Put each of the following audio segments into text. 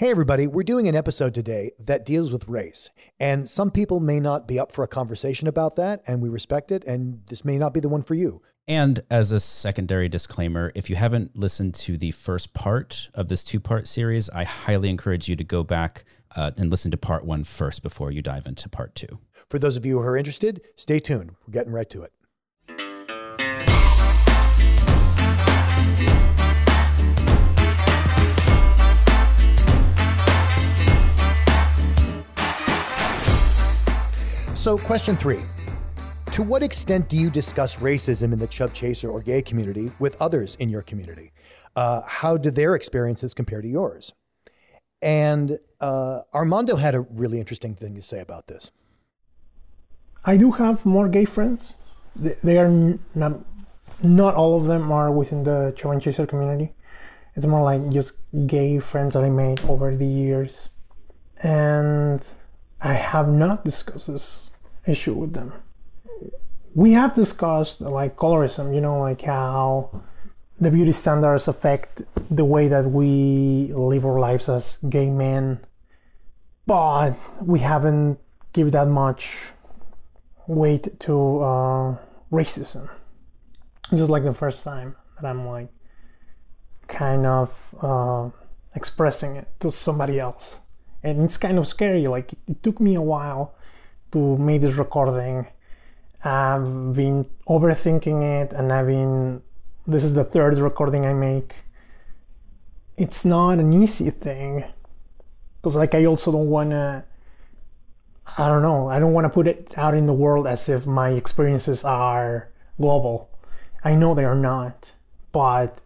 Hey, everybody, we're doing an episode today that deals with race. And some people may not be up for a conversation about that, and we respect it, and this may not be the one for you. And as a secondary disclaimer, if you haven't listened to the first part of this two part series, I highly encourage you to go back uh, and listen to part one first before you dive into part two. For those of you who are interested, stay tuned. We're getting right to it. So, question three To what extent do you discuss racism in the Chub Chaser or gay community with others in your community? Uh, how do their experiences compare to yours? And uh, Armando had a really interesting thing to say about this. I do have more gay friends. They, are not, not all of them are within the Chub and Chaser community. It's more like just gay friends that I made over the years. And I have not discussed this issue with them. We have discussed like colorism, you know, like how the beauty standards affect the way that we live our lives as gay men, but we haven't given that much weight to uh, racism. This is like the first time that I'm like kind of uh, expressing it to somebody else, and it's kind of scary. Like it took me a while to make this recording. I've been overthinking it and I've been this is the third recording I make. It's not an easy thing. Because like I also don't wanna I don't know, I don't wanna put it out in the world as if my experiences are global. I know they are not. But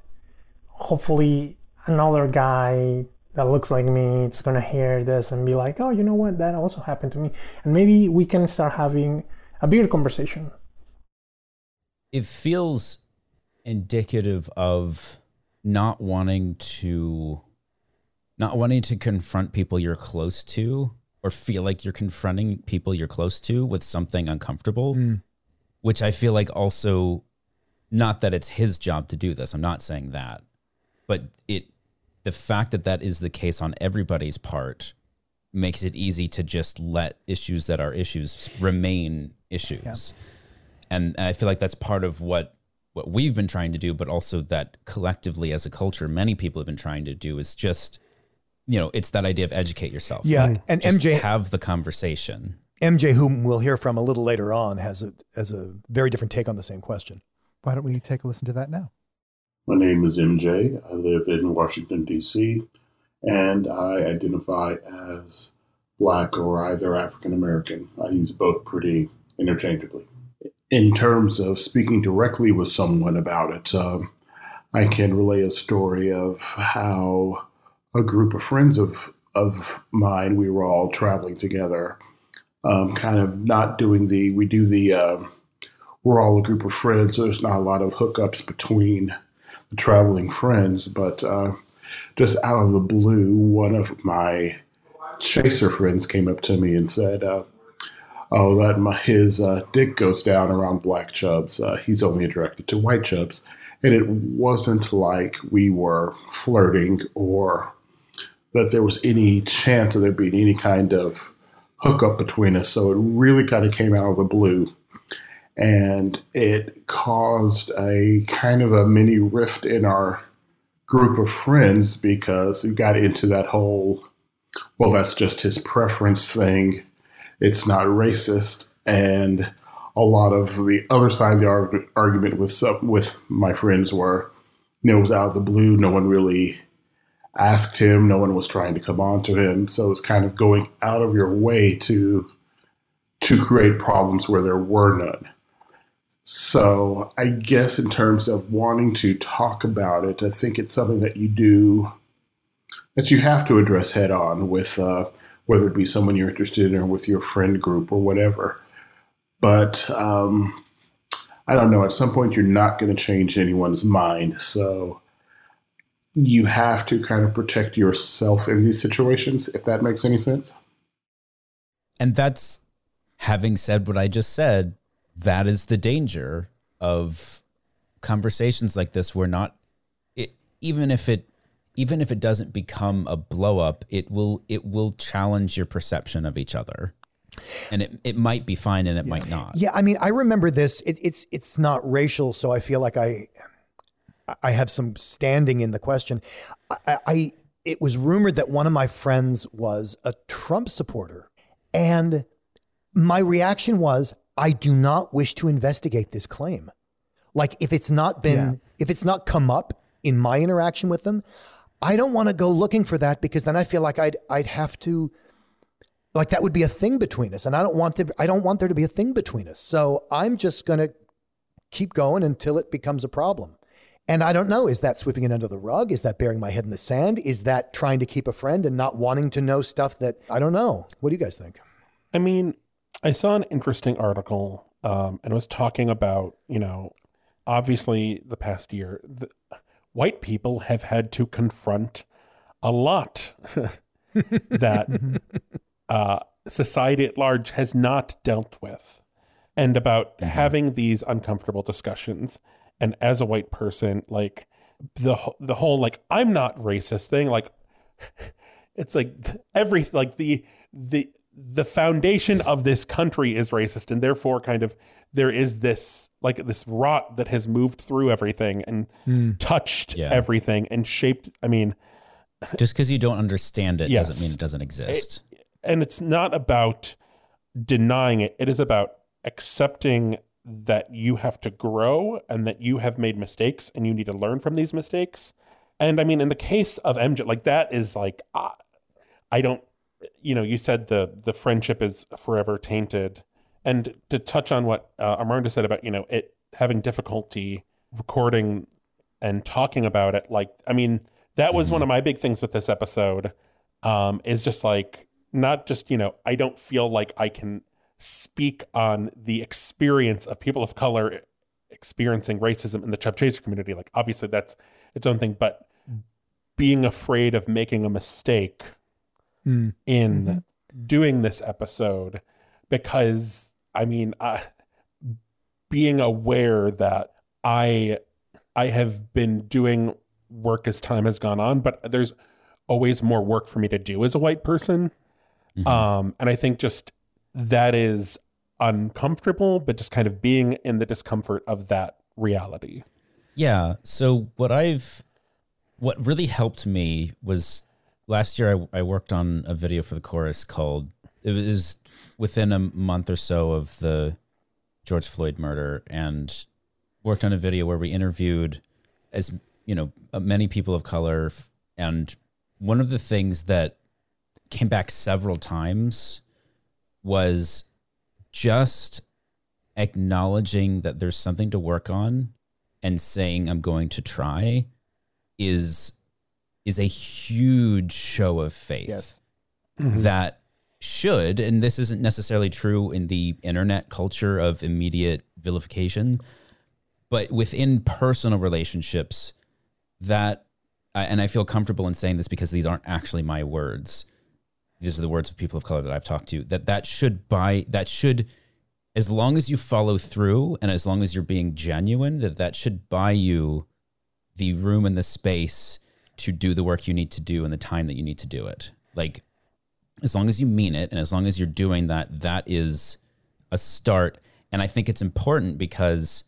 hopefully another guy that looks like me it's gonna hear this and be like oh you know what? That also happened to me. And maybe we can start having a bigger conversation. It feels indicative of not wanting to not wanting to confront people you're close to or feel like you're confronting people you're close to with something uncomfortable mm. which i feel like also not that it's his job to do this i'm not saying that but it the fact that that is the case on everybody's part makes it easy to just let issues that are issues remain issues. Yeah. And I feel like that's part of what what we've been trying to do, but also that collectively as a culture, many people have been trying to do is just, you know, it's that idea of educate yourself. Yeah, and just MJ have the conversation. MJ, whom we'll hear from a little later on, has a has a very different take on the same question. Why don't we take a listen to that now? My name is MJ. I live in Washington, D.C., and I identify as Black or either African American. I use both pretty interchangeably. In terms of speaking directly with someone about it, um, I can relay a story of how a group of friends of, of mine, we were all traveling together, um, kind of not doing the, we do the, uh, we're all a group of friends, so there's not a lot of hookups between traveling friends, but uh, just out of the blue, one of my chaser friends came up to me and said, uh, "Oh, that my, his uh, dick goes down around black chubs. Uh, he's only attracted to white chubs." And it wasn't like we were flirting or that there was any chance of there being any kind of hookup between us. So it really kind of came out of the blue and it caused a kind of a mini rift in our group of friends because we got into that whole well that's just his preference thing. It's not racist. And a lot of the other side of the argument with with my friends were you know, it was out of the blue. No one really asked him. No one was trying to come on to him. So it's kind of going out of your way to to create problems where there were none so I guess in terms of wanting to talk about it, I think it's something that you do that you have to address head on with uh, whether it be someone you're interested in or with your friend group or whatever. But um, I don't know. At some point, you're not going to change anyone's mind, so you have to kind of protect yourself in these situations. If that makes any sense. And that's having said what I just said that is the danger of conversations like this where not it, even if it even if it doesn't become a blow up, it will it will challenge your perception of each other. And it, it might be fine and it might not. Yeah, I mean, I remember this. It, it's it's not racial, so I feel like I I have some standing in the question. I, I it was rumored that one of my friends was a Trump supporter, and my reaction was, I do not wish to investigate this claim. Like if it's not been Yeah. if it's not come up in my interaction with them, I don't want to go looking for that because then I feel like I'd I'd have to like that would be a thing between us and I don't want to I don't want there to be a thing between us. So I'm just going to keep going until it becomes a problem. And I don't know is that sweeping it under the rug? Is that burying my head in the sand? Is that trying to keep a friend and not wanting to know stuff that I don't know? What do you guys think? I mean, I saw an interesting article, um, and it was talking about, you know, obviously the past year, the, white people have had to confront a lot that uh, society at large has not dealt with, and about having these uncomfortable discussions. And as a white person, like the the whole like I'm not racist thing, like it's like every like the the the foundation of this country is racist and therefore kind of there is this like this rot that has moved through everything and touched Yeah. everything and shaped i mean Just because you don't understand it Yes. doesn't mean it doesn't exist. and it's not about denying it it is about accepting that you have to grow and that you have made mistakes and you need to learn from these mistakes and i mean in the case of mj like that is like uh, i don't you know you said the the friendship is forever tainted. And to touch on what uh, Armando said about you know it having difficulty recording and talking about it like i mean that was one of my big things with this episode um is just like not just you know i don't feel like i can speak on the experience of people of color experiencing racism in the chub chaser community. Like obviously that's its own thing but being afraid of making a mistake in doing this episode because I mean, uh, being aware that I I have been doing work as time has gone on, but there's always more work for me to do as a white person. Um, and I think just that is uncomfortable, but just kind of being in the discomfort of that reality. Yeah. So what I've what really helped me was last year I, I worked on a video for the chorus called it was within a month or so of the George Floyd murder and worked on a video where we interviewed as you know uh, many people of color and one of the things that came back several times was just acknowledging that there's something to work on and saying I'm going to try is is a huge show of faith Yes. Mm-hmm. that should and this isn't necessarily true in the internet culture of immediate vilification but within personal relationships that and I feel comfortable in saying this because these aren't actually my words these are the words of people of color that I've talked to that that should buy that should as long as you follow through and as long as you're being genuine that that should buy you the room and the space to do the work you need to do and the time that you need to do it. Like as long as you mean it and as long as you're doing that that is a start. And i think it's important because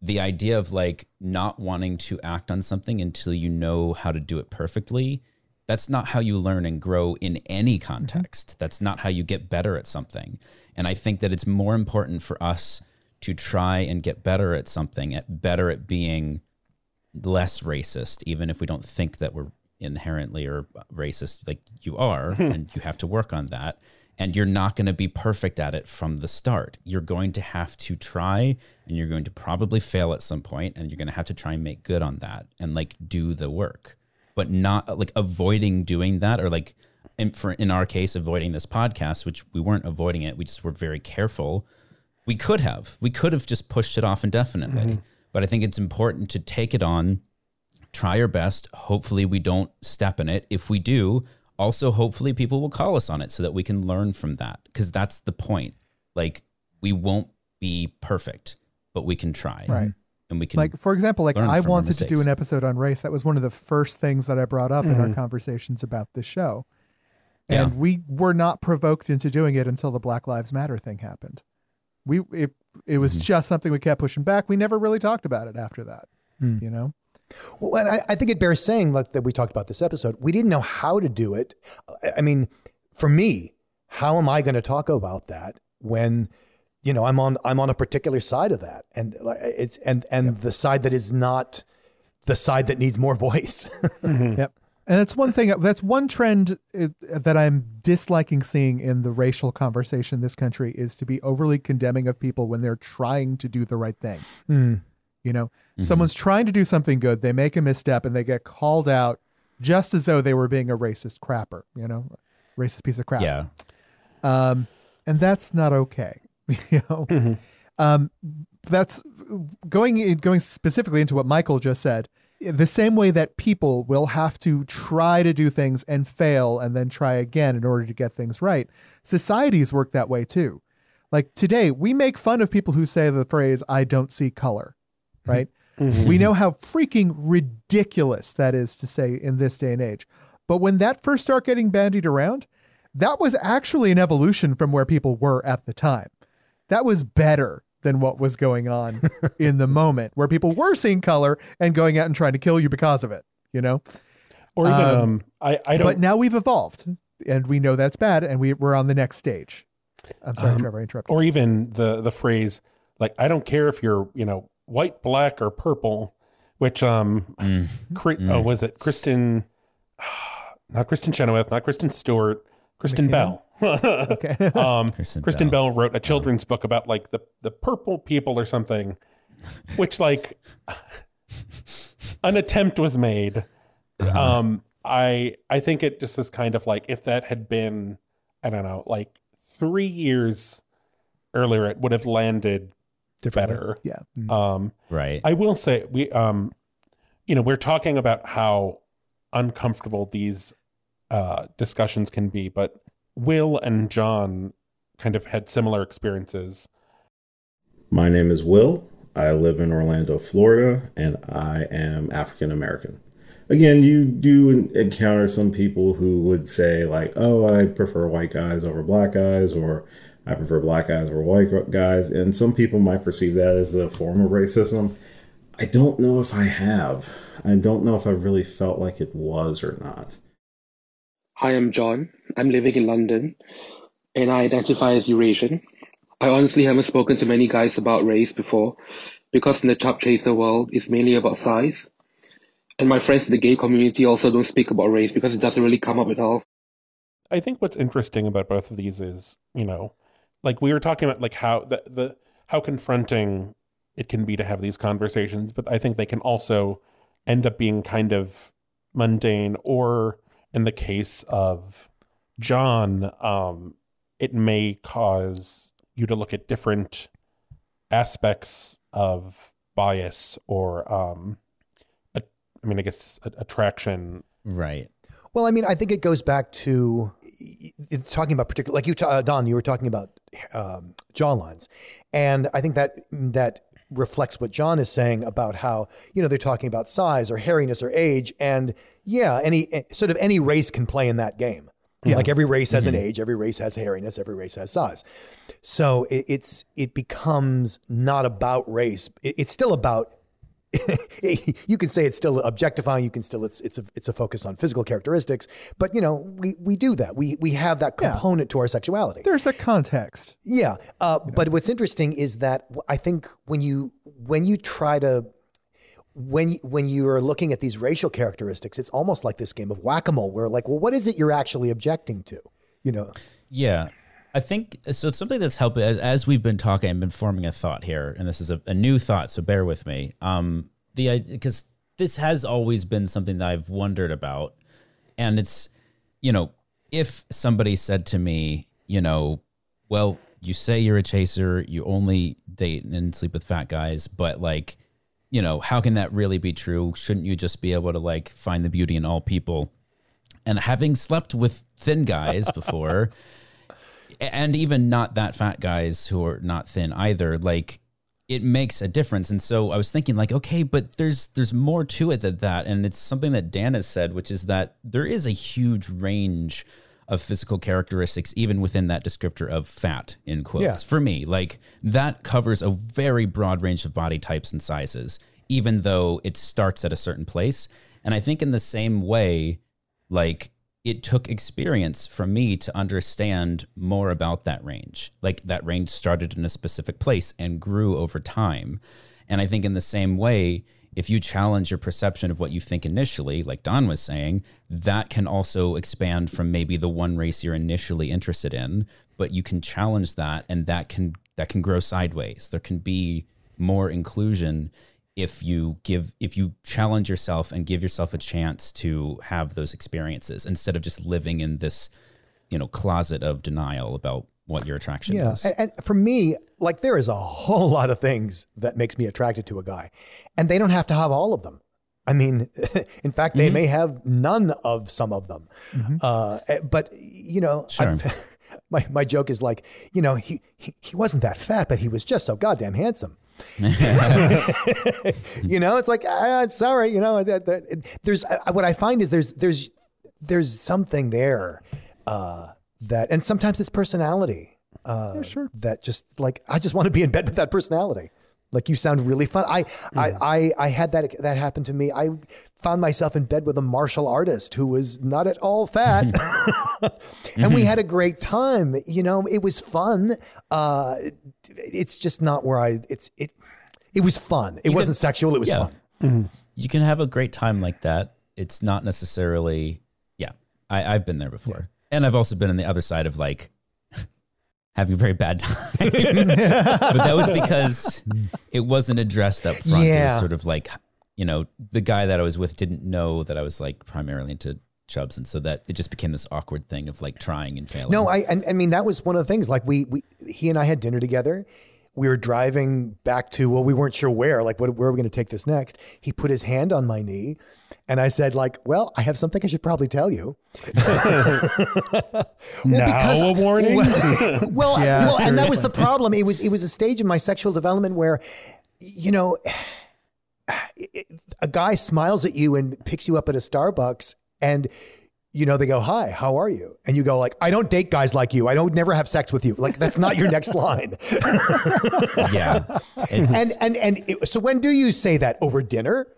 the idea of like not wanting to act on something until you know how to do it perfectly that's not how you learn and grow in any mm-hmm. context. That's not how you get better at something. And i think that it's more important for us to try and get better at something at better at being less racist even if we don't think that we're inherently or racist like you are hmm. and you have to work on that and you're not going to be perfect at it from the start. You're going to have to try and you're going to probably fail at some point and you're going to have to try and make good on that and like do the work. But not like avoiding doing that or like in, for in our case avoiding this podcast which we weren't avoiding it we just were very careful. We could have. We could have just pushed it off indefinitely mm-hmm. But i think it's important to take it on try your best. Hopefully we don't step in it. If we do also hopefully people will call us on it so that we can learn from that because that's the point. Like we won't be perfect but we can try. Right. and we can like for example like i wanted to do an episode on race that was one of the first things that i brought up in our mm-hmm. conversations about the show. And Yeah. we were not provoked into doing it until the black lives matter thing happened. We it, it was mm-hmm. just something we kept pushing back we never really talked about it after that hmm. you know Well, and I, I think it bears saying like that we talked about this episode. We didn't know how to do it. I- I mean, for me, how am I going to talk about that when, you know, I'm on I'm on a particular side of that, and like it's and and the side that is not the side that needs more voice. Mm-hmm. Yep. And that's one thing. That's one trend uh, that I'm disliking seeing in the racial conversation in this country is to be overly condemning of people when they're trying to do the right thing. You know, someone's trying to do something good, they make a misstep, and they get called out just as though they were being a racist crapper. You know, racist piece of crap. yeah Um, and that's not okay. you know, um, that's going going specifically into what Michael just said. The same way that people will have to try to do things and fail and then try again in order to get things right, societies work that way too. Like today, we make fun of people who say the phrase "I don't see color," mm-hmm. right? Mm-hmm. We know how freaking ridiculous that is to say in this day and age. But when that first started getting bandied around, that was actually an evolution from where people were at the time. That was better than what was going on in the moment, where people were seeing color and going out and trying to kill you because of it, you know? Or even Um, um, I I don't But now we've evolved and we know that's bad and we, we're on the next stage. I'm sorry, Um, Trevor, I interrupted. or even the the phrase like I don't care if you're you know white, black, or purple, which um, Cri- oh, was it Kristen? Not Kristin Chenoweth, not Kristen Stewart, Kristen Bell. Okay. um, Kristen Kristen, Bell. Bell. wrote a children's book about like the the purple people or something, which like an attempt was made. Um, I I think it just is kind of like if that had been I don't know like three years earlier, it would have landed better. yeah. Um, right I will say we um you know we're talking about how uncomfortable these uh discussions can be but Will and John kind of had similar experiences. My name is Will. I live in Orlando, Florida, and I am African American. Again, you do encounter some people who would say, like, oh, I prefer white guys over black guys, or I prefer black guys over white guys. And some people might perceive that as a form of racism. I don't know if I have. I don't know if I really felt like it was or not. Hi, I'm John. I'm living in London and I identify as Eurasian. I honestly haven't spoken to many guys about race before because in the chub chaser world, it's mainly about size. And my friends in the gay community also don't speak about race because it doesn't really come up at all. I think what's interesting about both of these is, you know, like we were talking about like how the, the how confronting it can be to have these conversations, but I think they can also end up being kind of mundane or in the case of John, um, it may cause you to look at different aspects of bias or um a, I mean I guess a- attraction. Right. Well, I mean, I think it goes back to talking about particular, like you, uh, Don, you were talking about um, jawlines, and I think that that reflects what John is saying about how you know they're talking about size or hairiness or age, and yeah, any eh, sort of any race can play in that game. Yeah. Like every race has an age, every race has hairiness, every race has size. So it, it's it becomes not about race. It, it's still about you can say it's still objectifying. You can still it's it's a it's a focus on physical characteristics. But you know we we do that. We we have that Yeah. component to our sexuality. There's a context. Yeah. Uh, But what's interesting is that I think when you when you try to when you, when you are looking at these racial characteristics, it's almost like this game of whack a mole, where like, well, what is it you're actually objecting to? You know. Yeah. I think so. Something that's helped as, as we've been talking, I've been forming a thought here, and this is a, a new thought, so bear with me. Um, the because this has always been something that I've wondered about, and it's you know if somebody said to me, you know, well, you say you're a chaser, you only date and sleep with fat guys, but like, you know, how can that really be true? Shouldn't you just be able to like find the beauty in all people? And having slept with thin guys before, and even not that fat guys who are not thin either, like it makes a difference. And so I was thinking like, okay, but there's there's more to it than that. And it's something that Dan has said, which is that there is a huge range of physical characteristics even within that descriptor of fat in quotes. Yeah. For me, like that covers a very broad range of body types and sizes, even though it starts at a certain place. And I think in the same way, like it took experience from me to understand more about that range. Like that range started in a specific place and grew over time. And I think in the same way, if you challenge your perception of what you think initially, like Don was saying, that can also expand from maybe the one race you're initially interested in, but you can challenge that and that can that can grow sideways. There can be more inclusion if you give if you challenge yourself and give yourself a chance to have those experiences instead of just living in this you know closet of denial about what your attraction Yeah, is. and, and for me, like there is a whole lot of things that makes me attracted to a guy, and they don't have to have all of them. I mean, in fact, they may have none of some of them. Uh, eh, but you know, Sure. My my joke is like, you know, he, he he wasn't that fat, but he was just so goddamn handsome. you know, it's like ah, I'm sorry, you know, that, that, there's what I find is there's there's there's something there uh, that, and sometimes it's personality. Uh, sure. That just like I just want to be in bed with that personality. Like you sound really fun. I, I, I, I had that that happen to me. I found myself in bed with a martial artist who was not at all fat, and we had a great time. You know, it was fun. Uh, it's just not where I. It's it. It was fun. It wasn't sexual. It was yeah. fun. you can have a great time like that. It's not necessarily, yeah. I, I've been there before, and I've also been on the other side of like having a very bad time. but that was because it wasn't addressed up front. It Yeah. was sort of like, you know, the guy that I was with didn't know that I was like primarily into chubs, and so that it just became this awkward thing of like trying and failing. No, I I mean that was one of the things. Like we, we he and I had dinner together. We were driving back to well, we weren't sure where. Like, what, where are we going to take this next? He put his hand on my knee, and I said, like, well, I have something I should probably tell you. now a warning. Well, well, Yeah, well, and that was the problem. It was it was a stage of my sexual development where, you know, a guy smiles at you and picks you up at a Starbucks, and you know they go, "Hi, how are you?" And you go like, "I don't date guys like you. I don't never have sex with you." Like that's not your next line. yeah, it's, and and and it, so when do you say that over dinner?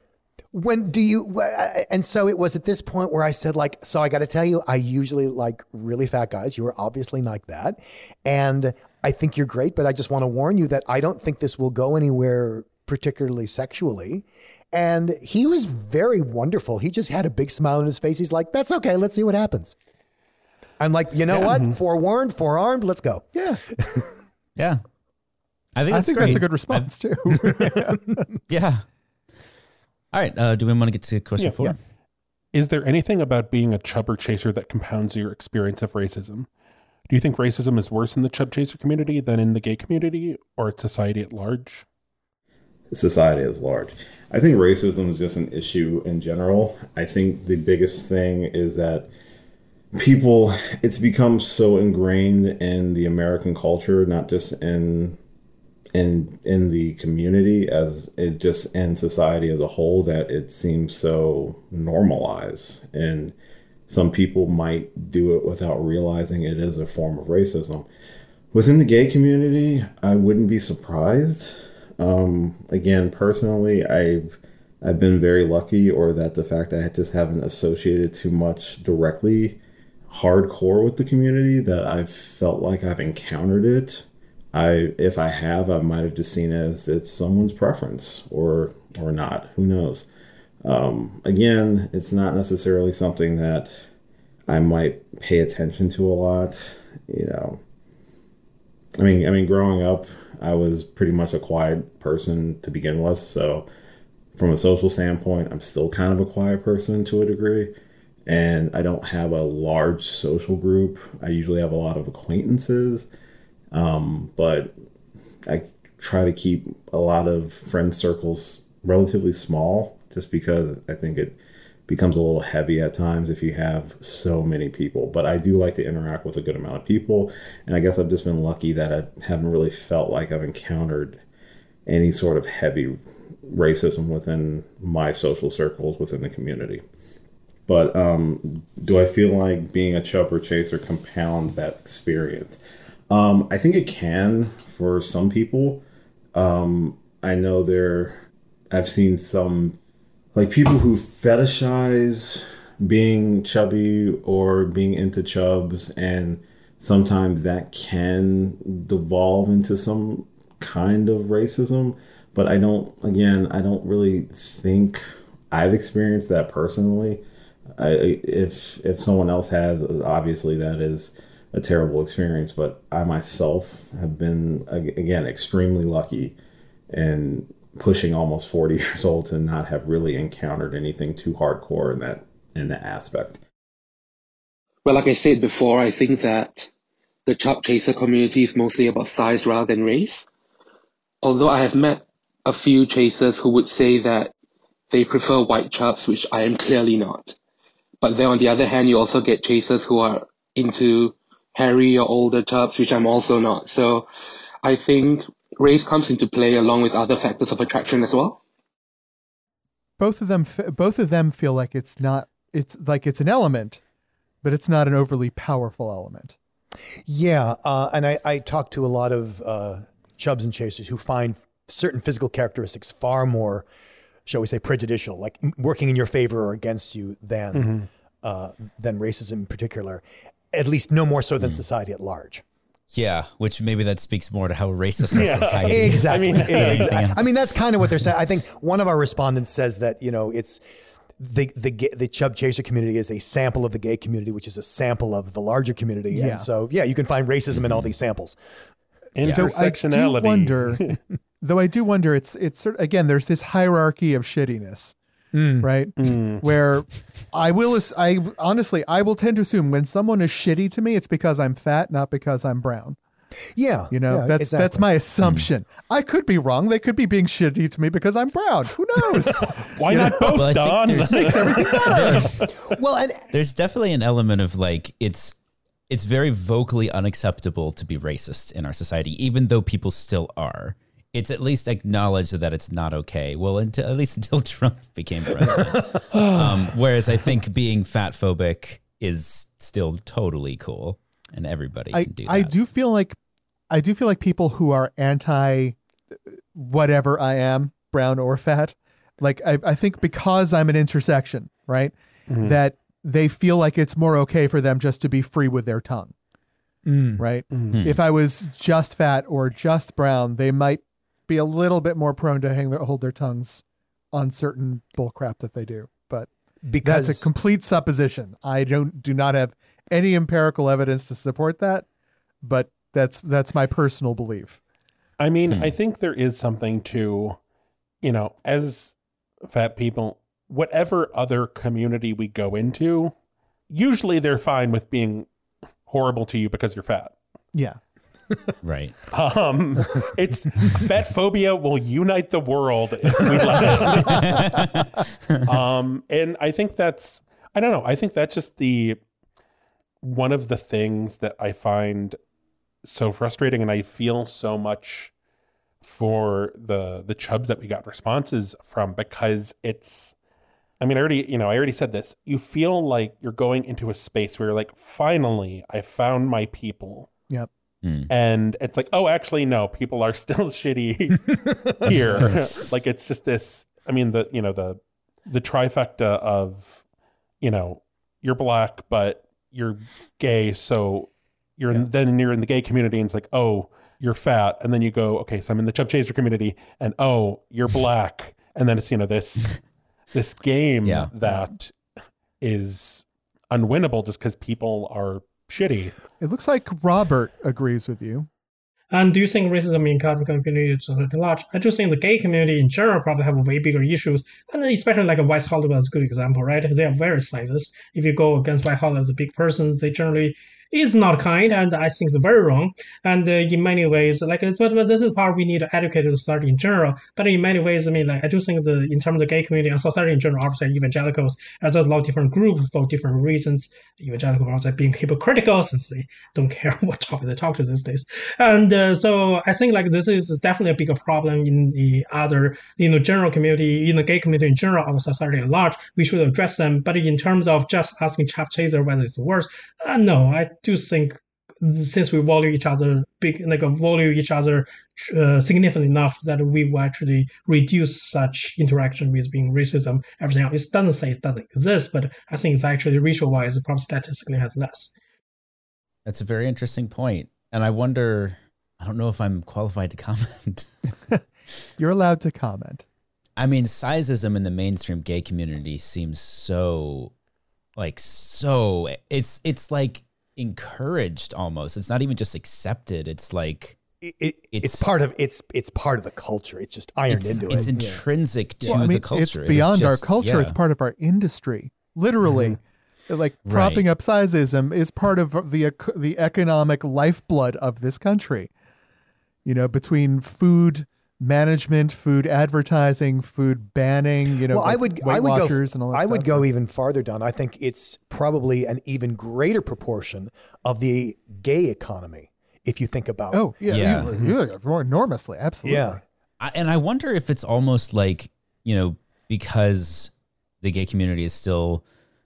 When do you? Uh, and so it was at this point where I said, like, so I got to tell you, I usually like really fat guys. You are obviously like that, and I think you're great. But I just want to warn you that I don't think this will go anywhere, particularly sexually. And he was very wonderful. He just had a big smile on his face. He's like, "That's okay. Let's see what happens." I'm like, you know what? Forewarned, forearmed. Let's go. Yeah, yeah. I think I that's think that's a good response too. Yeah. All right. Uh, do we want to get to question Yeah, four? yeah. Is there anything about being a chubber chaser that compounds your experience of racism? Do you think racism is worse in the chub chaser community than in the gay community or society at large? Society is large. I think racism is just an issue in general. I think the biggest thing is that people, it's become so ingrained in the American culture, not just in in in the community as it just in society as a whole that it seems so normalized and some people might do it without realizing it is a form of racism within the gay community i wouldn't be surprised um, again, personally, I've I've been very lucky, or that the fact that I just haven't associated too much directly hardcore with the community that I've felt like I've encountered it. I if I have, I might have just seen it as it's someone's preference or or not. Who knows? Um, again, it's not necessarily something that I might pay attention to a lot. You know, I mean, I mean, growing up, I was pretty much a quiet person to begin with. So, from a social standpoint, I'm still kind of a quiet person to a degree. And I don't have a large social group. I usually have a lot of acquaintances. Um, but I try to keep a lot of friend circles relatively small just because I think it becomes a little heavy at times if you have so many people. But I do like to interact with a good amount of people. And I guess I've just been lucky that I haven't really felt like I've encountered any sort of heavy racism within my social circles within the community. But um, do I feel like being a chubber chaser compounds that experience? Um, I think it can for some people. Um, I know there, I've seen some like people who fetishize being chubby or being into chubs, and sometimes that can devolve into some kind of racism. But I don't, again, I don't really think I've experienced that personally. I, if if someone else has, obviously that is a terrible experience. But I myself have been again extremely lucky and pushing almost 40 years old to not have really encountered anything too hardcore in that in that aspect. Well, like I said before, I think that the chub chaser community is mostly about size rather than race. Although I have met a few chasers who would say that they prefer white chubs, which I am clearly not. But then on the other hand, you also get chasers who are into hairy or older chubs, which I'm also not. So I think race comes into play along with other factors of attraction as well. Both of them, both of them feel like it's not. It's like it's an element, but it's not an overly powerful element. Yeah, uh, and I, I talk to a lot of uh, chubs and chasers who find certain physical characteristics far more, shall we say, prejudicial, like working in your favor or against you than mm-hmm. uh, than racism in particular. At least no more so than mm. society at large. Yeah, which maybe that speaks more to how racist our yeah, society exactly. is. I mean, exactly. I mean, that's kind of what they're saying. I think one of our respondents says that you know it's the the the chub chaser community is a sample of the gay community, which is a sample of the larger community. Yeah. And so, yeah, you can find racism mm-hmm. in all these samples. Intersectionality. I do wonder, though, I do wonder. It's it's sort of, again. There's this hierarchy of shittiness. Mm. Right, mm. where I will, I honestly, I will tend to assume when someone is shitty to me, it's because I'm fat, not because I'm brown. Yeah, you know yeah, that's exactly. that's my assumption. Mm. I could be wrong. They could be being shitty to me because I'm brown. Who knows? Why not both, well, Don? Makes everything better. well, and there's definitely an element of like it's it's very vocally unacceptable to be racist in our society, even though people still are. It's at least acknowledged that it's not okay. Well, until, at least until Trump became president. um, whereas I think being fat phobic is still totally cool and everybody I, can do that. I do feel like I do feel like people who are anti whatever I am, brown or fat, like I, I think because I'm an intersection, right? Mm-hmm. That they feel like it's more okay for them just to be free with their tongue. Mm. Right? Mm. If I was just fat or just brown, they might be a little bit more prone to hang their, hold their tongues on certain bullcrap that they do. But because that's a complete supposition. I don't do not have any empirical evidence to support that, but that's that's my personal belief. I mean, hmm. I think there is something to, you know, as fat people, whatever other community we go into, usually they're fine with being horrible to you because you're fat. Yeah. Right. Um, it's fat phobia will unite the world if we let it. um, and I think that's I don't know. I think that's just the one of the things that I find so frustrating, and I feel so much for the the chubs that we got responses from because it's I mean, I already, you know, I already said this. You feel like you're going into a space where you're like, finally, I found my people. Yep. Mm. And it's like, oh, actually, no, people are still shitty here. like it's just this. I mean, the you know the the trifecta of, you know, you're black, but you're gay, so you're yeah. in, then you're in the gay community, and it's like, oh, you're fat, and then you go, okay, so I'm in the chub chaser community, and oh, you're black, and then it's you know this this game yeah. that is unwinnable just because people are shitty. It looks like Robert agrees with you. And do you think racism in Catholic community is large? I do think the gay community in general probably have way bigger issues, and especially like a West Hollywood is a good example, right? They are very sizes. If you go against White Hollywood as a big person, they generally is not kind, and I think it's very wrong. And uh, in many ways, like, but, but this is part we need to the society in general. But in many ways, I mean, like, I do think the in terms of the gay community and society in general, obviously evangelicals, as there's a lot of different groups for different reasons. Evangelicals also being hypocritical since they don't care what topic they talk to these days. And uh, so I think like this is definitely a bigger problem in the other, you know, general community, in the gay community in general, our society at large. We should address them. But in terms of just asking Chap Chaser whether it's worse, uh, no, I do think since we value each other big like value each other uh, significant enough that we will actually reduce such interaction with being racism. Everything else it doesn't say it doesn't exist but i think it's actually ratio wise probably statistically has less. That's a very interesting point and i wonder i don't know if i'm qualified to comment. You're allowed to comment. I mean sizeism in the mainstream gay community seems so like so it's it's like encouraged almost. It's not even just accepted. It's like it, it, it's, it's, part of it's it's part of the culture. It's just ironed it's, into it's it. It's intrinsic yeah. to well, I mean, the culture. It's beyond it just, our culture yeah. it's part of our industry. Literally. Mm-hmm. like propping right. up sizeism is part of the the economic lifeblood of this country. You know between food management, food advertising, food banning. You know, well, like I would, Weight I would Watchers go, and all that I stuff. would go even farther down. I think it's probably an even greater proportion of the gay economy. If you think about, Oh yeah, Yeah. you- you- mm-hmm. enormously, absolutely. yeah, I, and I wonder if it's almost like you know because the gay community is still,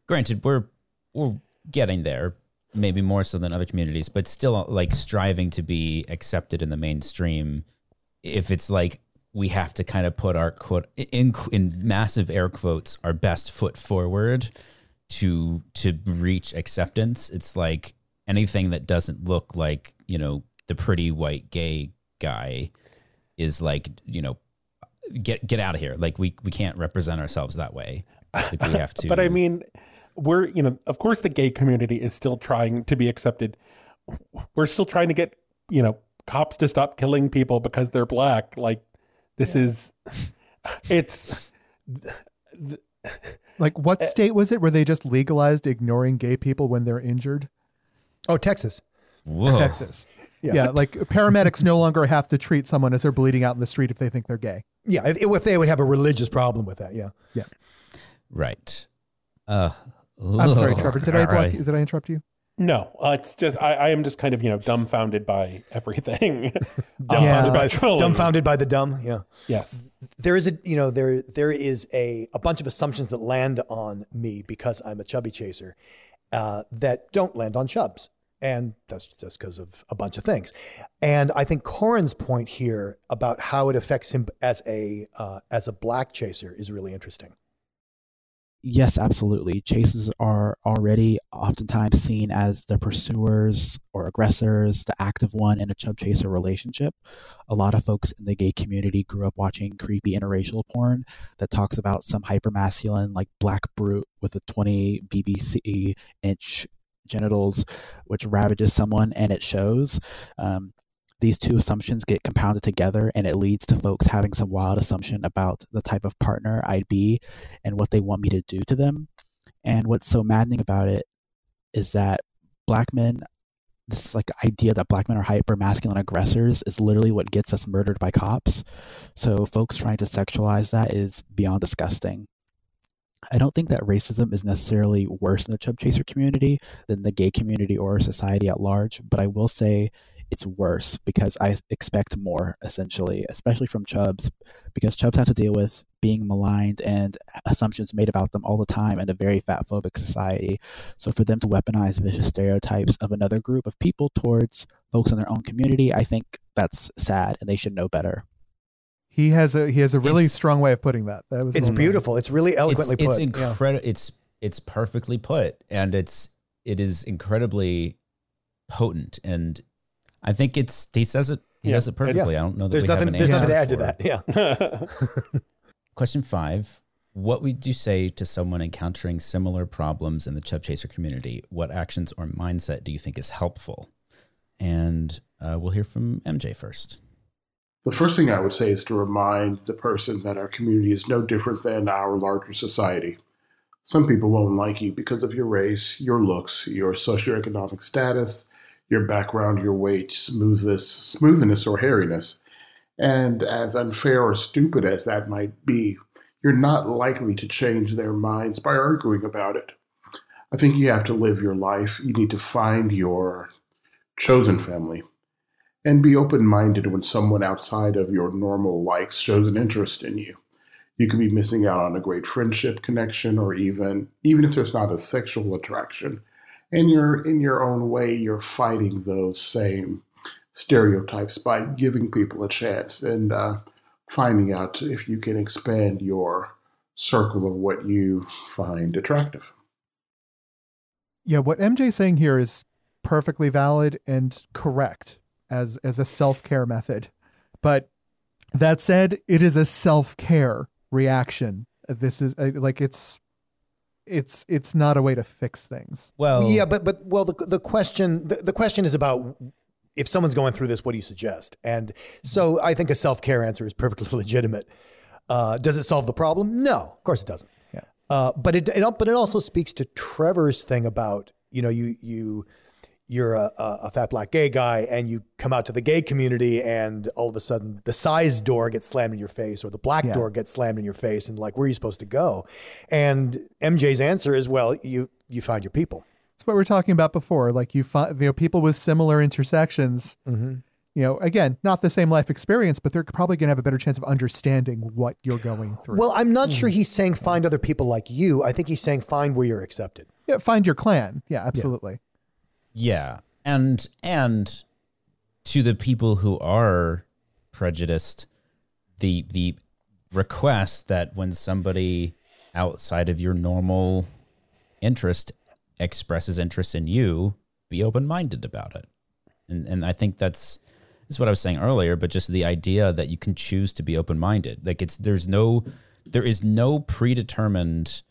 granted, we're we're getting there, maybe more so than other communities, but still like striving to be accepted in the mainstream. If it's like we have to kind of put our quote in in massive air quotes our best foot forward to to reach acceptance. It's like anything that doesn't look like you know the pretty white gay guy is like you know get get out of here like we we can't represent ourselves that way like we have to But I mean, we're you know, of course, the gay community is still trying to be accepted. We're still trying to get you know cops to stop killing people because they're black. Like this is, it's Like, what state was it where they just legalized ignoring gay people when they're injured? oh Texas, whoa Texas. Yeah. Yeah. like paramedics no longer have to treat someone as they're bleeding out in the street if they think they're gay. yeah. If, if they would have a religious problem with that, yeah. Yeah. Right uh I'm sorry, Trevor. Did I block right. you? Did I interrupt you? No. Uh, it's just I, I am just kind of you know dumbfounded by everything. Dumbfounded, Uh, by, dumbfounded by the dumb, yeah. Yes. there is a you know there there is a a bunch of assumptions that land on me because I'm a chubby chaser uh, that don't land on chubs, and that's just because of a bunch of things. And I think Corin's point here about how it affects him as a uh, as a black chaser is really interesting. Yes, absolutely. Chases are already oftentimes seen as the pursuers or aggressors, the active one in a chub chaser relationship. A lot of folks in the gay community grew up watching creepy interracial porn that talks about some hypermasculine, like black brute with a 20 BBC inch genitals, which ravages someone and it shows. Um, these two assumptions get compounded together and it leads to folks having some wild assumption about the type of partner I'd be and what they want me to do to them. And what's so maddening about it is that black men, this like idea that black men are hyper masculine aggressors is literally what gets us murdered by cops. So folks trying to sexualize that is beyond disgusting. I don't think that racism is necessarily worse in the chub chaser community than the gay community or society at large, but I will say it's worse because I expect more, essentially, especially from chubs, because chubs have to deal with being maligned and assumptions made about them all the time in a very fat phobic society. So for them to weaponize vicious stereotypes of another group of people towards folks in their own community, I think that's sad and they should know better. He has a he has a really It's- strong way of putting that. That was It's well done. beautiful. It's really eloquently it's, put. It's yeah. incredible. It's it's perfectly put, and it's it is incredibly potent. And I think it's he says it he Yeah, says it perfectly. it's- I don't know that There's we have nothing. an There's nothing to add to that. Yeah. Question five: What would you say to someone encountering similar problems in the chub chaser community? What actions or mindset do you think is helpful? And uh, we'll hear from MJ first. The first thing I would say is to remind the person that our community is no different than our larger society. Some people won't like you because of your race, your looks, your socioeconomic status, your background, your weight, smoothness, smoothness or hairiness. And as unfair or stupid as that might be, you're not likely to change their minds by arguing about it. I think you have to live your life. You need to find your chosen family and be open minded when someone outside of your normal likes shows an interest in you. You could be missing out on a great friendship connection or even even if there's not a sexual attraction. And you're in your own way, you're fighting those same stereotypes by giving people a chance and uh, finding out if you can expand your circle of what you find attractive. Yeah, what MJ's saying here is perfectly valid and correct as as a self-care method. But that said, it is a self-care reaction. This is uh, like it's it's it's not a way to fix things. Well, yeah, but but well, the the question the, the question is about if someone's going through this, what do you suggest? And so I think a self care answer is perfectly legitimate. Uh, does it solve the problem? No, of course it doesn't. Yeah. Uh, but it, it but it also speaks to Trevor's thing about you know you you you're a, a, fat black gay guy and you come out to the gay community and all of a sudden the size door gets slammed in your face or the black Yeah. door gets slammed in your face and like where are you supposed to go and mj's answer is well you you find your people It's what we are talking about before. Like you find you know people with similar intersections. Mm-hmm. You know, again, not the same life experience, but they're probably going to have a better chance of understanding what you're going through. well i'm not sure he's saying find other people like you i think he's saying find where you're accepted yeah, find your clan. Yeah, absolutely. Yeah. And and to the people who are prejudiced, the the request that when somebody outside of your normal interest expresses interest in you, be open minded about it. And and I think that's is what I was saying earlier, but just the idea that you can choose to be open minded. Like it's there's no there is no predetermined,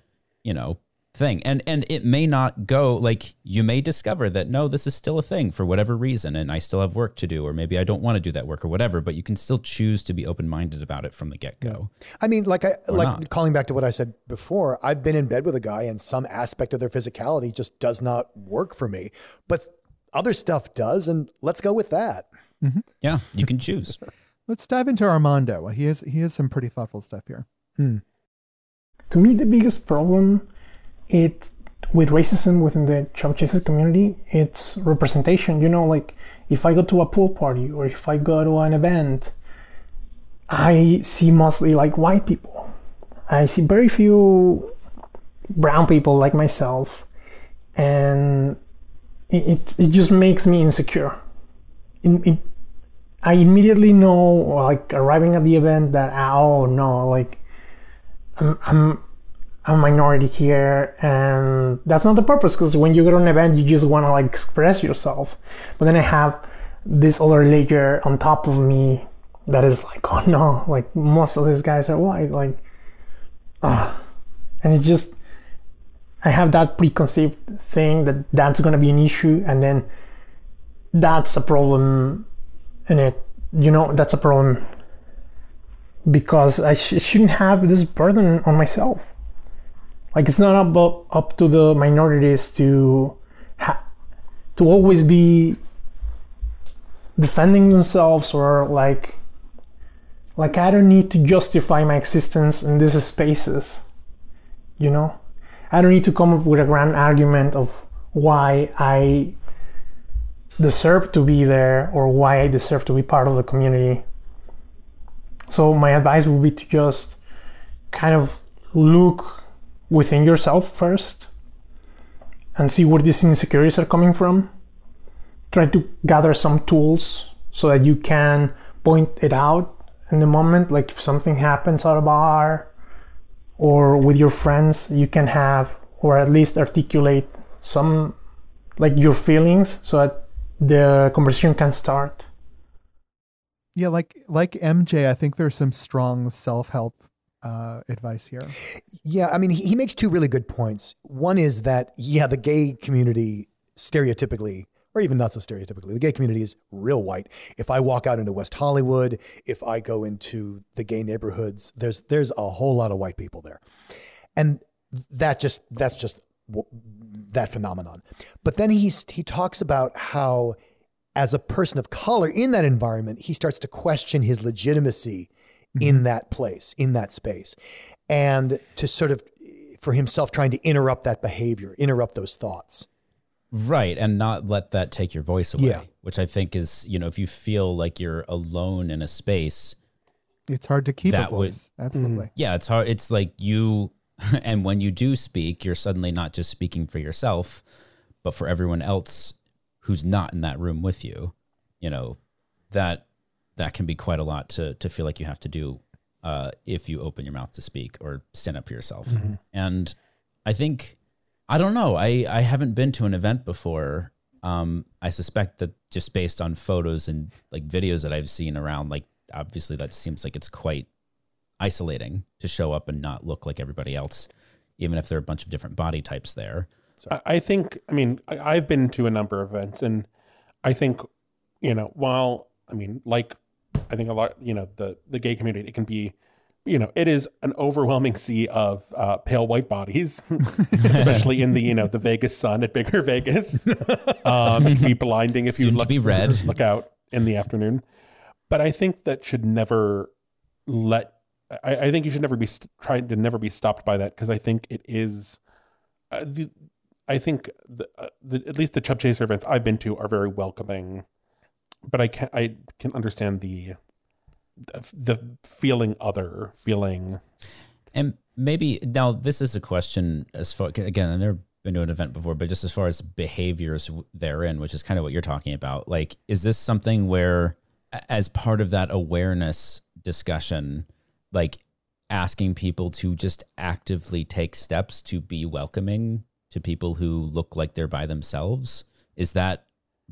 you know, thing. And and it may not go like you may discover that no, this is still a thing for whatever reason and I still have work to do or maybe I don't want to do that work or whatever, but you can still choose to be open minded about it from the get go. I mean, like I Or like not. calling back to what I said before. I've been in bed with a guy, and some aspect of their physicality just does not work for me, but other stuff does, and let's go with that. Mm-hmm. Yeah, you can choose. Let's dive into Armando. He has he has some pretty thoughtful stuff here. Hmm. to me the biggest problem it with racism within the chaser community it's representation. You know like if i go to a pool party or if i go to an event i see mostly like white people. I see very few brown people like myself and it, it, it just makes me insecure. In, it, i immediately know like arriving at the event that oh no like I'm a minority here and that's not the purpose because when you go to an event you just want to like express yourself. But then i have this other layer on top of me that is like oh no like most of these guys are white like ah. And it's just i have that preconceived thing that that's going to be an issue and then that's a problem in it. You know that's a problem because I sh- shouldn't have this burden on myself. Like it's not about up to the minorities to ha- to always be defending themselves or like like I don't need to justify my existence in these spaces. You know, I don't need to come up with a grand argument of why I deserve to be there or why I deserve to be part of the community. So my advice would be to just kind of look within yourself first and see where these insecurities are coming from. Try to gather some tools so that you can point it out in the moment. Like if something happens at a bar or with your friends, you can have or at least articulate some like your feelings so that the conversation can start. Yeah, like like MJ, I think there's some strong self help uh, advice here. Yeah, I mean, he, he makes two really good points. One is that, yeah, the gay community stereotypically, or even not so stereotypically, the gay community is real white. If I walk out into West Hollywood, if I go into the gay neighborhoods, there's there's a whole lot of white people there. And that just that's just that phenomenon. But then he's he talks about how as a person of color in that environment, he starts to question his legitimacy in mm-hmm. that place, in that space. And to sort of for himself trying to interrupt that behavior, interrupt those thoughts. Right. And not let that take your voice away. Yeah. Which I think is, you know, if you feel like you're alone in a space, It's hard to keep That a would- voice. Absolutely. Mm. yeah, it's hard. It's like you, and when you do speak, you're suddenly not just speaking for yourself, but for everyone else who's not in that room with you. You know, that that can be quite a lot to to feel like you have to do uh, if you open your mouth to speak or stand up for yourself. And I think I don't know. I I haven't been to an event before. Um, I suspect that just based on photos and like videos that I've seen around, like obviously that seems like it's quite isolating to show up and not look like everybody else, even if there are a bunch of different body types there. I, I think, I mean, I, I've been to a number of events, and I think, you know, while, I mean, like, I think a lot, you know, the, the gay community, it can be, you know, it is an overwhelming sea of uh, pale white bodies, especially in the, you know, the Vegas sun at Bigger Vegas. Um, it can be blinding if you Soon to look, be red. look out in the afternoon. But I think that should never let, I, I think you should never be st- trying to never be stopped by that because I think it is, uh, the, I think the, uh, the, at least the Chub Chaser events I've been to are very welcoming, but I can I can understand the the feeling other feeling. And maybe now this is a question as far again, I've never been to an event before, but just as far as behaviors therein, which is kind of what you're talking about, like, is this something where, as part of that awareness discussion, like asking people to just actively take steps to be welcoming to people who look like they're by themselves, is that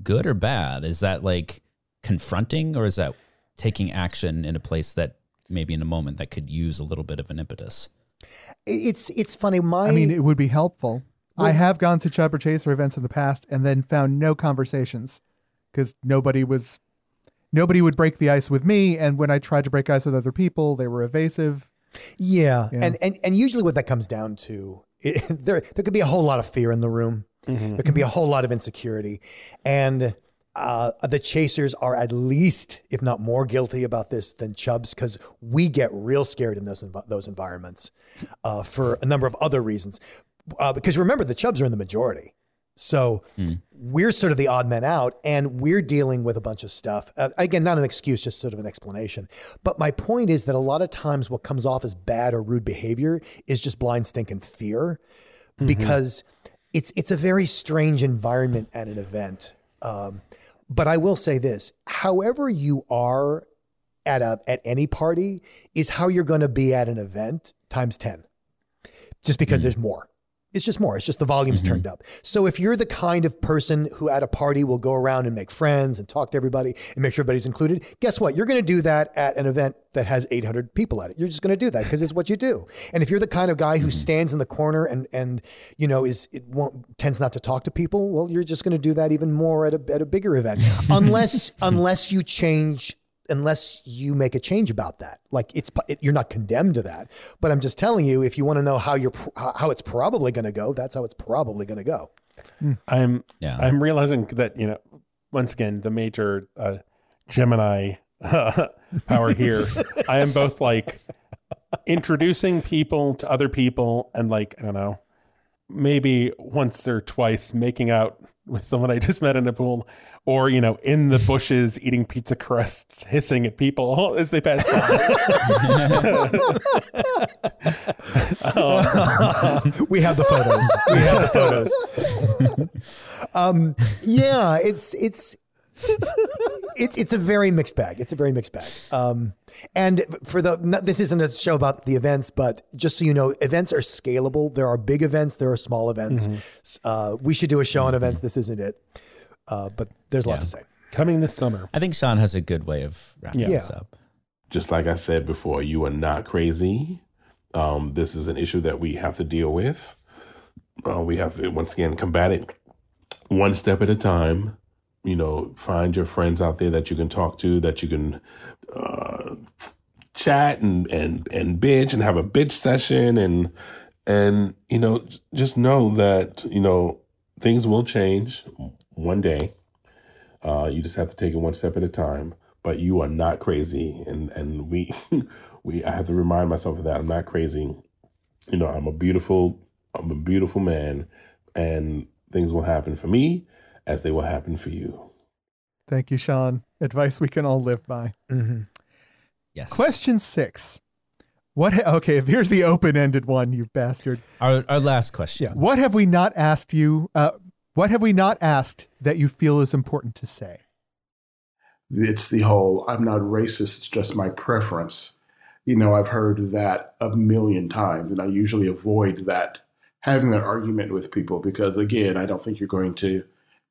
good or bad? Is that like confronting or is that taking action in a place that maybe in a moment that could use a little bit of an impetus? It's it's funny. My I mean, it would be helpful. I have gone to Chubber Chaser events in the past and then found no conversations because nobody was, nobody would break the ice with me. And when I tried to break ice with other people, they were evasive. Yeah. Yeah. And, and and usually what that comes down to, it, there there could be a whole lot of fear in the room. There can be a whole lot of insecurity, and uh, the chasers are at least, if not more, guilty about this than Chubs because we get real scared in those env- those environments uh, for a number of other reasons. Uh, because remember, the Chubs are in the majority. So we're sort of the odd men out, and we're dealing with a bunch of stuff. Uh, again, not an excuse, just sort of an explanation. But my point is that a lot of times what comes off as bad or rude behavior is just blind stinking fear, because it's it's a very strange environment at an event. Um, but I will say this: however you are at a at any party is how you're going to be at an event times ten just because there's more. It's just more. It's just the volume's mm-hmm. turned up. So if you're the kind of person who at a party will go around and make friends and talk to everybody and make sure everybody's included, guess what? You're going to do that at an event that has 800 people at it. You're just going to do that because it's what you do. And if you're the kind of guy who mm-hmm. stands in the corner and and you know is it won't, tends not to talk to people, well, you're just going to do that even more at a at a bigger event, unless unless you change unless you make a change about that. Like it's it, you're not condemned to that, but I'm just telling you if you want to know how you're how it's probably going to go, that's how it's probably going to go. I'm Yeah. I'm realizing that you know once again the major uh, Gemini power here. I am both like introducing people to other people and like I don't know maybe once or twice making out with someone I just met in a pool, or you know, in the bushes eating pizza crusts, hissing at people as they pass by. we have the photos. We have the photos. um, yeah, it's it's it's it's a very mixed bag. It's a very mixed bag. Um, and for the no, this isn't a show about the events, but just so you know, events are scalable. There are big events, there are small events. S- Uh, we should do a show on events. This isn't it, uh, but there's a lot Yeah. to say. Coming this summer. I think Sean has a good way of wrapping Yeah. this up. just like I said before, you are not crazy. Um, this is an issue that we have to deal with. Uh, we have to once again combat it one step at a time. You know, find your friends out there that you can talk to, that you can uh, chat and and and bitch and have a bitch session and And, you know, just know that, you know, things will change one day. Uh, you just have to take it one step at a time. But you are not crazy. And, and we, we, I have to remind myself of that. I'm not crazy. You know, I'm a beautiful, I'm a beautiful man and things will happen for me as they will happen for you. Thank you, Sean. Advice we can all live by. Yes. Question six. What? Ha- okay, here's the open-ended one, you bastard. Our, our last question. What have we not asked you? Uh, what have we not asked that you feel is important to say? It's the whole I'm not racist, it's just my preference. You know, I've heard that a million times, and I usually avoid that having that argument with people because, again, I don't think you're going to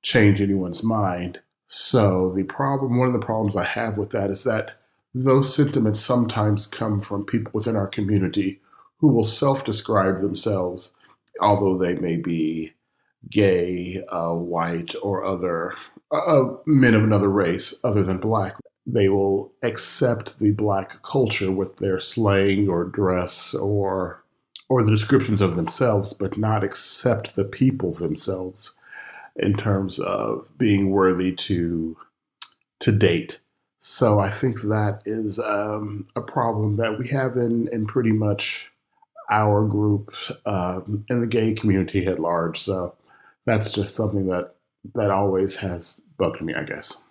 change anyone's mind. So, the problem, one of the problems I have with that is that those sentiments sometimes come from people within our community who will self describe themselves, although they may be gay, uh, white, or other uh, men of another race other than black. They will accept the black culture with their slang or dress or or the descriptions of themselves, but not accept the people themselves in terms of being worthy to to date. So I think that is um, a problem that we have in in pretty much our group um, and the gay community at large. So that's just something that that always has bugged me, I guess.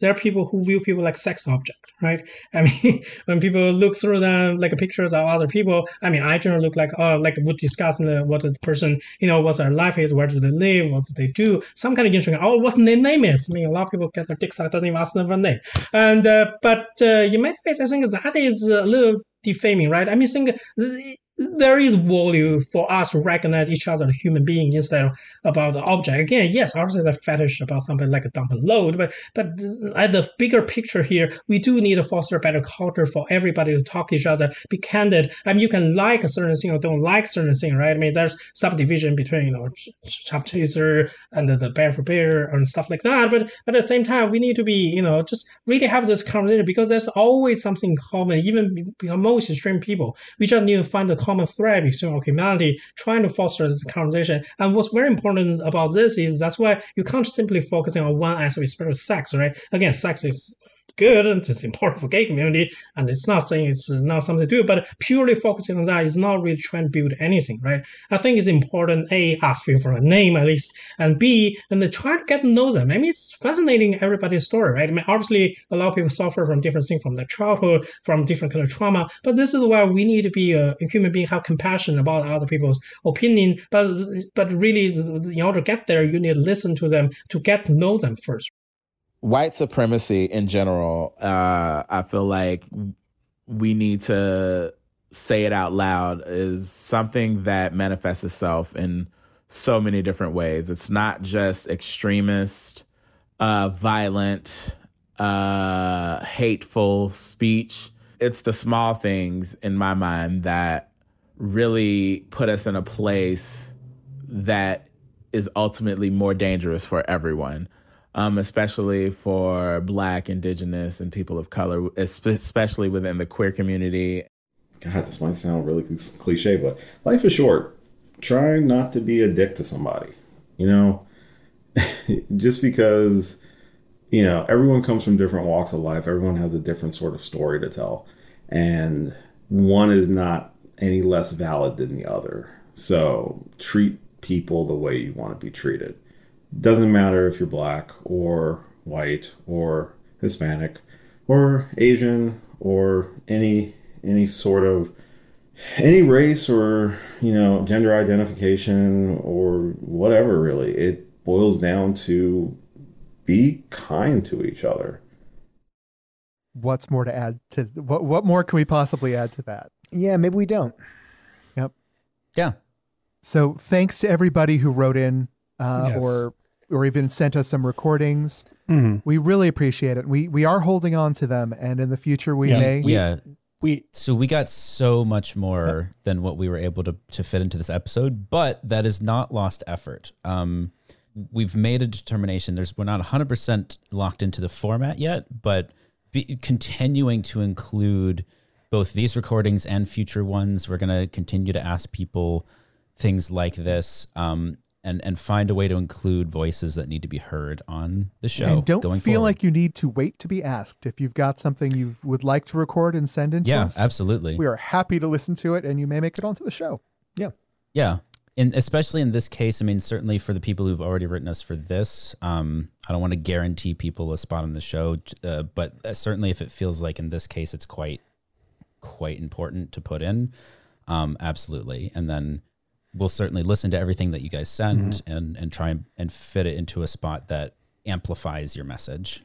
There are people who view people like sex object, right? I mean, when people look through them like pictures of other people, I mean, I generally look like, oh, like would discuss what the person, you know, what their life is, where do they live, what do they do, some kind of interesting. Oh, what their name is? I mean, a lot of people get their dicks out, doesn't even ask them a name. And uh, but uh, in many ways, I think that is a little defaming, right? I mean, think there is value for us to recognize each other as human being instead of about the object. Again, yes, ours is a fetish about something like a dump and load, but but at the bigger picture here, we do need to foster a better culture for everybody to talk to each other, be candid. I mean, you can like a certain thing or don't like certain thing, right? I mean, there's subdivision between you know chub chaser and the, bear for bear and stuff like that. But, at the same time, we need to be you know just really have this conversation because there's always something common, even most extreme people. We just need to find the common thread between our humanity, trying to foster this conversation. And what's very important about this is that's why you can't simply focus on one aspect, especially sex, right? Again, sex is good and it's important for gay community and it's not saying it's not something to do but purely focusing on that is not really trying to build anything right? I think it's important a ask people for a name at least and b and then try to get to know them. I mean it's fascinating everybody's story right? I mean obviously a lot of people suffer from different things from their childhood from different kind of trauma but this is why we need to be a human being have compassion about other people's opinion but but really in order to get there you need to listen to them to get to know them first white supremacy in general, uh, I feel like we need to say it out loud is something that manifests itself in so many different ways. It's not just extremist, uh, violent, uh, hateful speech. It's the small things in my mind that really put us in a place that is ultimately more dangerous for everyone um, especially for Black, Indigenous, and people of color, especially within the queer community. God, this might sound really cliche, but life is short. Try not to be a dick to somebody. You know, just because, you know, everyone comes from different walks of life, everyone has a different sort of story to tell. And one is not any less valid than the other. So treat people the way you want to be treated doesn't matter if you're black or white or Hispanic or Asian or any any sort of any race or you know gender identification or whatever really. It boils down to be kind to each other. What's more to add to what what more can we possibly add to that? Yeah maybe we don't. Yep. Yeah. So thanks to everybody who wrote in uh, yes. or or even sent us some recordings. Mm-hmm. We really appreciate it. We we are holding on to them, and in the future we yeah. may. Yeah. We so we got so much more yeah. than what we were able to to fit into this episode, but that is not lost effort. Um, we've made a determination. There's we're not 100 percent locked into the format yet, but be, continuing to include both these recordings and future ones, we're going to continue to ask people things like this um, and, and find a way to include voices that need to be heard on the show. and don't going feel forward. like you need to wait to be asked. If you've got something you would like to record and send in to Yeah, us, absolutely. we are happy to listen to it, and you may make it onto the show. Yeah. Yeah. And especially in this case, I mean, certainly for the people who've already written us for this, um, I don't want to guarantee people a spot on the show, uh, but uh, certainly if it feels like in this case it's quite, quite important to put in, um, absolutely. And then we'll certainly listen to everything that you guys send and and try and, and fit it into a spot that amplifies your message.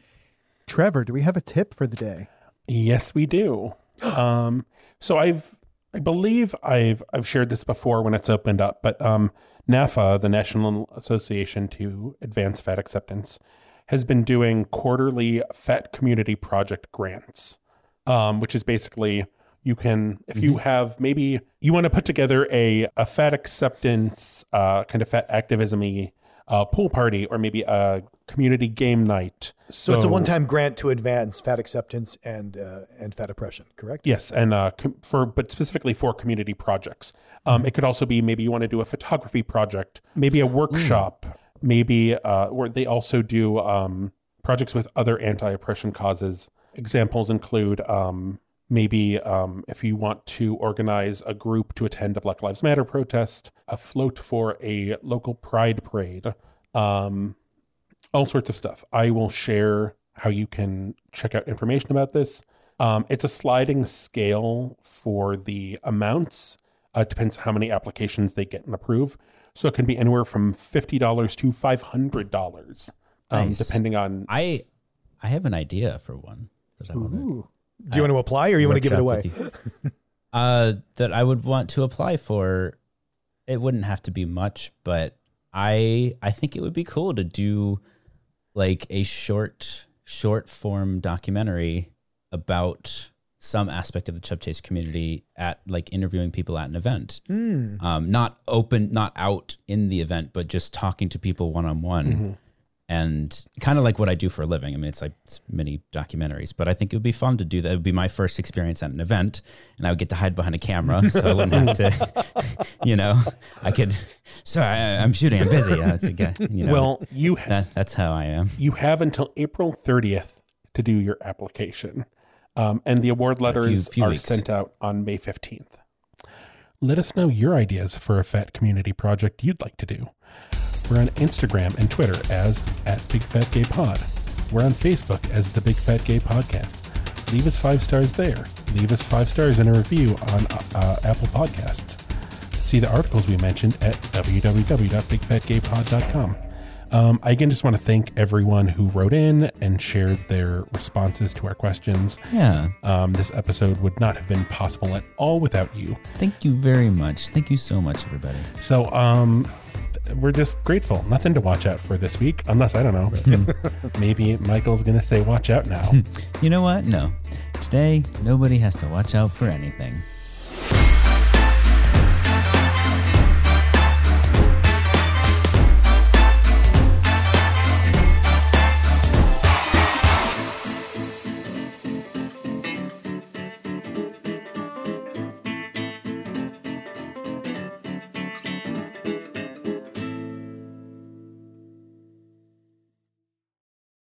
Trevor, do we have a tip for the day? Yes, we do. Um, so I've, I believe I've, I've shared this before when it's opened up, but um, NAAFA, the National Association to Advance Fat Acceptance, has been doing quarterly Fat Community Project grants, um, which is basically you can if you have maybe you want to put together a a fat acceptance uh, kind of fat activism uh, pool party or maybe a community game night. So, it's a one-time grant to advance fat acceptance and uh, and fat oppression, correct? Yes, and uh, com- for but specifically for community projects. Um, It could also be maybe you want to do a photography project, maybe a workshop, maybe uh, where they also do um, projects with other anti-oppression causes. Examples include um, maybe um, if you want to organize a group to attend a Black Lives Matter protest, a float for a local pride parade. Um, all sorts of stuff. I will share how you can check out information about this. Um, it's a sliding scale for the amounts. Uh, it depends how many applications they get and approve. So it can be anywhere from fifty dollars to five hundred dollars, um, Nice. depending on. I I have an idea for one that I want to Do you want to apply or you want to give it away? uh, that I would want to apply for. It wouldn't have to be much, but I I think it would be cool to do like a short short form documentary about some aspect of the Chub Chase community at like interviewing people at an event. Mm. Um, not open, not out in the event, but just talking to people one on one. And kind of like what I do for a living. I mean, it's like it's mini documentaries, but I think it would be fun to do that. It would be my first experience at an event, and I would get to hide behind a camera, so I wouldn't have to, you know, I could. Sorry, I, I'm shooting. I'm busy. Yeah, it's a guy. You know, well, you ha- that, that's how I am. you have until April thirtieth to do your application, um, and the award letters few are weeks. sent out on May fifteenth. Let us know your ideas for a fat community project you'd like to do. We're on Instagram and Twitter as at Big Fat Gay Pod. We're on Facebook as the Big Fat Gay Podcast. Leave us five stars there. Leave us five stars and a review on uh, Apple Podcasts. See the articles we mentioned at www.bigfatgaypod.com. Um, I again just want to thank everyone who wrote in and shared their responses to our questions. Yeah. Um, this episode would not have been possible at all without you. Thank you very much. Thank you so much, everybody. So um, we're just grateful. Nothing to watch out for this week, unless I don't know. maybe Michael's gonna say, "Watch out now." Hmm. You know what? No. Today, nobody has to watch out for anything.